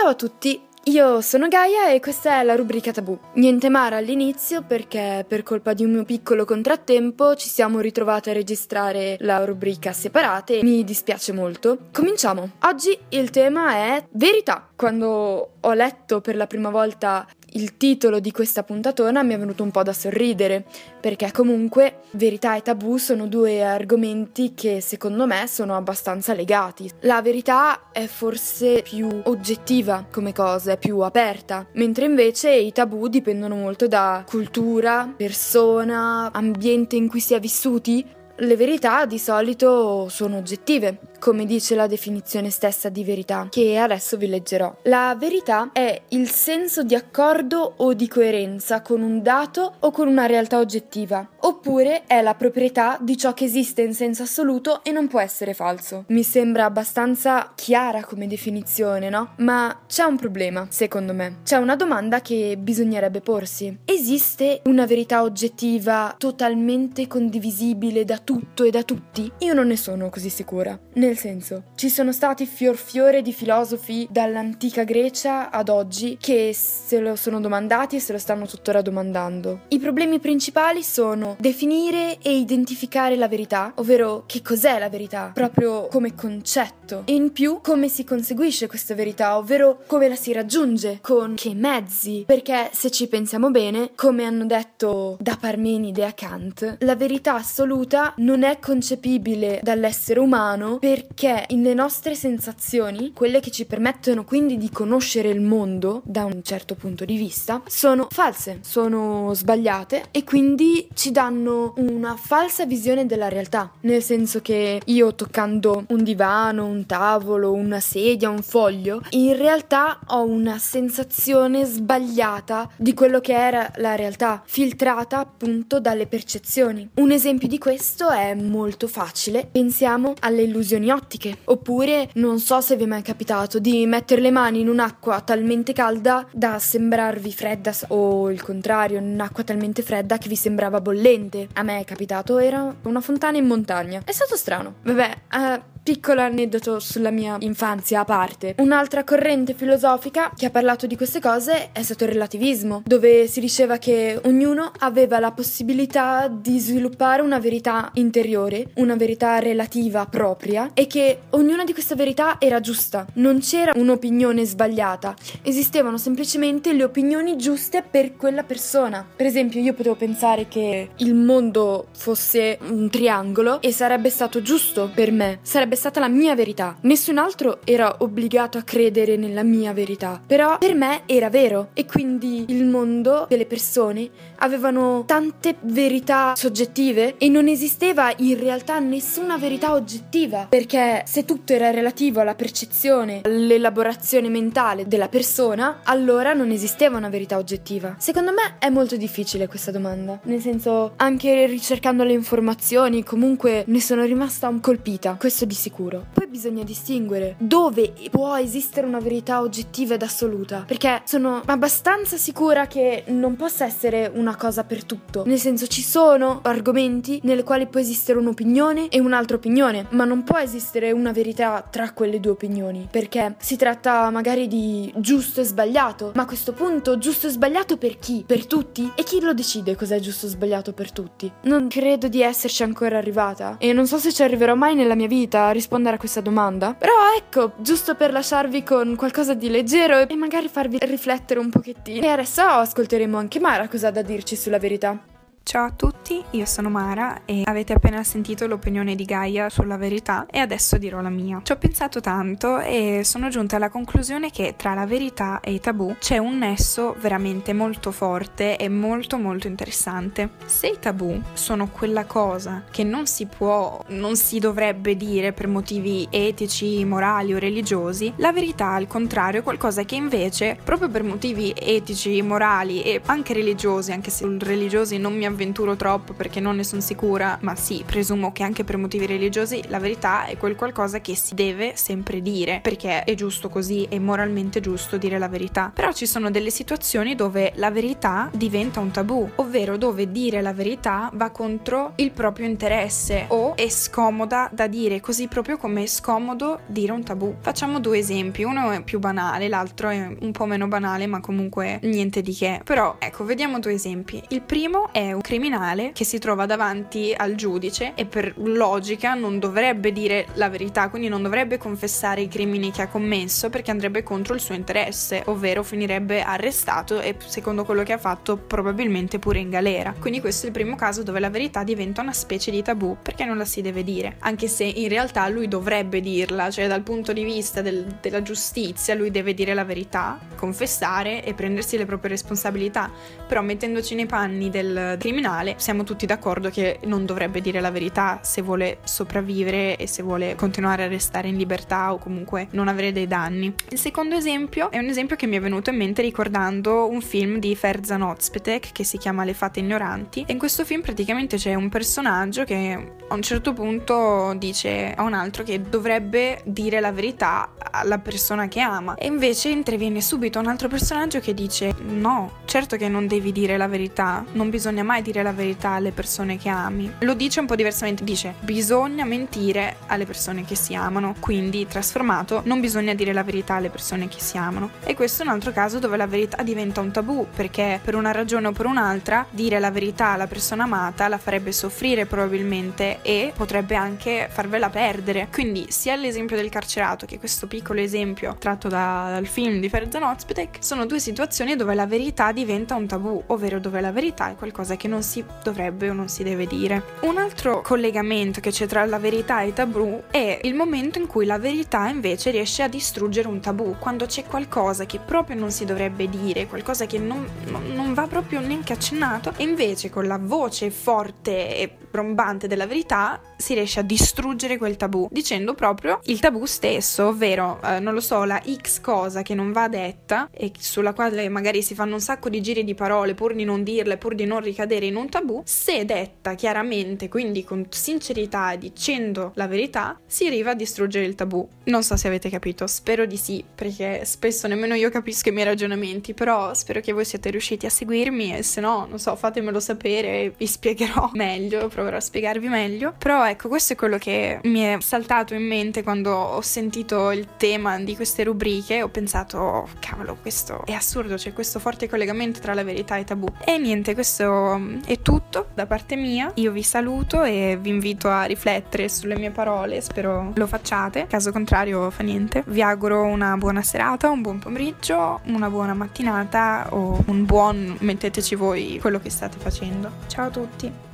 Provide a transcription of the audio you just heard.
Ciao a tutti, io sono Gaia e questa è la rubrica tabù. Niente mare all'inizio perché per colpa di un mio piccolo contrattempo ci siamo ritrovate a registrare la rubrica separate mi dispiace molto. Cominciamo. Oggi il tema è verità. Quando ho letto per la prima volta il titolo di questa puntatona mi è venuto un po' da sorridere, perché comunque verità e tabù sono due argomenti che secondo me sono abbastanza legati. La verità è forse più oggettiva come cosa, è più aperta, mentre invece i tabù dipendono molto da cultura, persona, ambiente in cui si è vissuti. Le verità di solito sono oggettive, come dice la definizione stessa di verità, che adesso vi leggerò. La verità è il senso di accordo o di coerenza con un dato o con una realtà oggettiva, oppure è la proprietà di ciò che esiste in senso assoluto e non può essere falso. Mi sembra abbastanza chiara come definizione, no? Ma c'è un problema, secondo me. C'è una domanda che bisognerebbe porsi. Esiste una verità oggettiva totalmente condivisibile da tutto e da tutti? Io non ne sono così sicura. Ne nel senso, ci sono stati fior fiore di filosofi dall'antica Grecia ad oggi che se lo sono domandati e se lo stanno tuttora domandando. I problemi principali sono definire e identificare la verità, ovvero che cos'è la verità, proprio come concetto, e in più come si conseguisce questa verità, ovvero come la si raggiunge, con che mezzi, perché se ci pensiamo bene, come hanno detto da Parmenide a Kant, la verità assoluta non è concepibile dall'essere umano per perché le nostre sensazioni, quelle che ci permettono quindi di conoscere il mondo da un certo punto di vista, sono false, sono sbagliate e quindi ci danno una falsa visione della realtà, nel senso che io toccando un divano, un tavolo, una sedia, un foglio, in realtà ho una sensazione sbagliata di quello che era la realtà, filtrata appunto dalle percezioni. Un esempio di questo è molto facile, pensiamo alle illusioni ottiche. Oppure, non so se vi è mai capitato, di mettere le mani in un'acqua talmente calda da sembrarvi fredda o il contrario, in un'acqua talmente fredda che vi sembrava bollente. A me è capitato, era una fontana in montagna. È stato strano. Vabbè, uh, Piccolo aneddoto sulla mia infanzia a parte. Un'altra corrente filosofica che ha parlato di queste cose è stato il relativismo, dove si diceva che ognuno aveva la possibilità di sviluppare una verità interiore, una verità relativa propria e che ognuna di queste verità era giusta. Non c'era un'opinione sbagliata, esistevano semplicemente le opinioni giuste per quella persona. Per esempio, io potevo pensare che il mondo fosse un triangolo e sarebbe stato giusto per me, sarebbe stata la mia verità. Nessun altro era obbligato a credere nella mia verità. Però per me era vero e quindi il mondo e le persone avevano tante verità soggettive e non esisteva in realtà nessuna verità oggettiva. Perché se tutto era relativo alla percezione, all'elaborazione mentale della persona, allora non esisteva una verità oggettiva. Secondo me è molto difficile questa domanda. Nel senso, anche ricercando le informazioni, comunque ne sono rimasta colpita. Questo di sicuro. Poi bisogna distinguere dove può esistere una verità oggettiva ed assoluta, perché sono abbastanza sicura che non possa essere una cosa per tutto. Nel senso ci sono argomenti nelle quali può esistere un'opinione e un'altra opinione, ma non può esistere una verità tra quelle due opinioni, perché si tratta magari di giusto e sbagliato, ma a questo punto giusto e sbagliato per chi? Per tutti? E chi lo decide cos'è giusto e sbagliato per tutti? Non credo di esserci ancora arrivata e non so se ci arriverò mai nella mia vita rispondere a questa domanda. Però ecco, giusto per lasciarvi con qualcosa di leggero e magari farvi riflettere un pochettino. E adesso ascolteremo anche Mara cosa ha da dirci sulla verità. Ciao a tutti, io sono Mara e avete appena sentito l'opinione di Gaia sulla verità e adesso dirò la mia. Ci ho pensato tanto e sono giunta alla conclusione che tra la verità e i tabù c'è un nesso veramente molto forte e molto molto interessante. Se i tabù sono quella cosa che non si può, non si dovrebbe dire per motivi etici, morali o religiosi, la verità al contrario è qualcosa che invece proprio per motivi etici, morali e anche religiosi, anche se religiosi non mi avventuro troppo perché non ne sono sicura, ma sì, presumo che anche per motivi religiosi la verità è quel qualcosa che si deve sempre dire, perché è giusto così, è moralmente giusto dire la verità. Però ci sono delle situazioni dove la verità diventa un tabù, ovvero dove dire la verità va contro il proprio interesse o è scomoda da dire, così proprio come è scomodo dire un tabù. Facciamo due esempi, uno è più banale, l'altro è un po' meno banale, ma comunque niente di che. Però ecco, vediamo due esempi. Il primo è un criminale che si trova davanti al giudice e per logica non dovrebbe dire la verità, quindi non dovrebbe confessare i crimini che ha commesso perché andrebbe contro il suo interesse, ovvero finirebbe arrestato e secondo quello che ha fatto probabilmente pure in galera. Quindi questo è il primo caso dove la verità diventa una specie di tabù perché non la si deve dire, anche se in realtà lui dovrebbe dirla, cioè dal punto di vista del, della giustizia lui deve dire la verità, confessare e prendersi le proprie responsabilità, però mettendoci nei panni del criminale siamo tutti d'accordo che non dovrebbe dire la verità se vuole sopravvivere e se vuole continuare a restare in libertà o comunque non avere dei danni. Il secondo esempio è un esempio che mi è venuto in mente ricordando un film di Ferzan Ozpetek che si chiama Le fate ignoranti e in questo film praticamente c'è un personaggio che a un certo punto dice a un altro che dovrebbe dire la verità alla persona che ama e invece interviene subito un altro personaggio che dice no, certo che non devi dire la verità, non bisogna mai dire la verità alle persone che ami. Lo dice un po' diversamente, dice bisogna mentire alle persone che si amano, quindi trasformato non bisogna dire la verità alle persone che si amano. E questo è un altro caso dove la verità diventa un tabù perché per una ragione o per un'altra dire la verità alla persona amata la farebbe soffrire probabilmente e potrebbe anche farvela perdere. Quindi sia l'esempio del carcerato che questo piccolo esempio tratto da, dal film di Ferzan Ozpetek sono due situazioni dove la verità diventa un tabù, ovvero dove la verità è qualcosa che non si dovrebbe o non si deve dire. Un altro collegamento che c'è tra la verità e i tabù è il momento in cui la verità invece riesce a distruggere un tabù, quando c'è qualcosa che proprio non si dovrebbe dire, qualcosa che non, non, va proprio neanche accennato e invece con la voce forte e rombante della verità si riesce a distruggere quel tabù dicendo proprio il tabù stesso, ovvero eh, non lo so, la X cosa che non va detta e sulla quale magari si fanno un sacco di giri di parole pur di non dirle, pur di non ricadere in un tabù, se detta chiaramente, quindi con sincerità dicendo la verità, si arriva a distruggere il tabù. Non so se avete capito, spero di sì, perché spesso nemmeno io capisco i miei ragionamenti, però spero che voi siate riusciti a seguirmi e se no, non so, fatemelo sapere vi spiegherò meglio proverò a spiegarvi meglio. Però ecco, questo è quello che mi è saltato in mente quando ho sentito il tema di queste rubriche. Ho pensato, oh, cavolo, questo è assurdo, c'è questo forte collegamento tra la verità e tabù. E niente, questo mm, è tutto da parte mia. Io vi saluto e vi invito a riflettere sulle mie parole, spero lo facciate. Caso contrario, fa niente. Vi auguro una buona serata, un buon pomeriggio, una buona mattinata o un buon metteteci voi quello che state facendo. Ciao a tutti!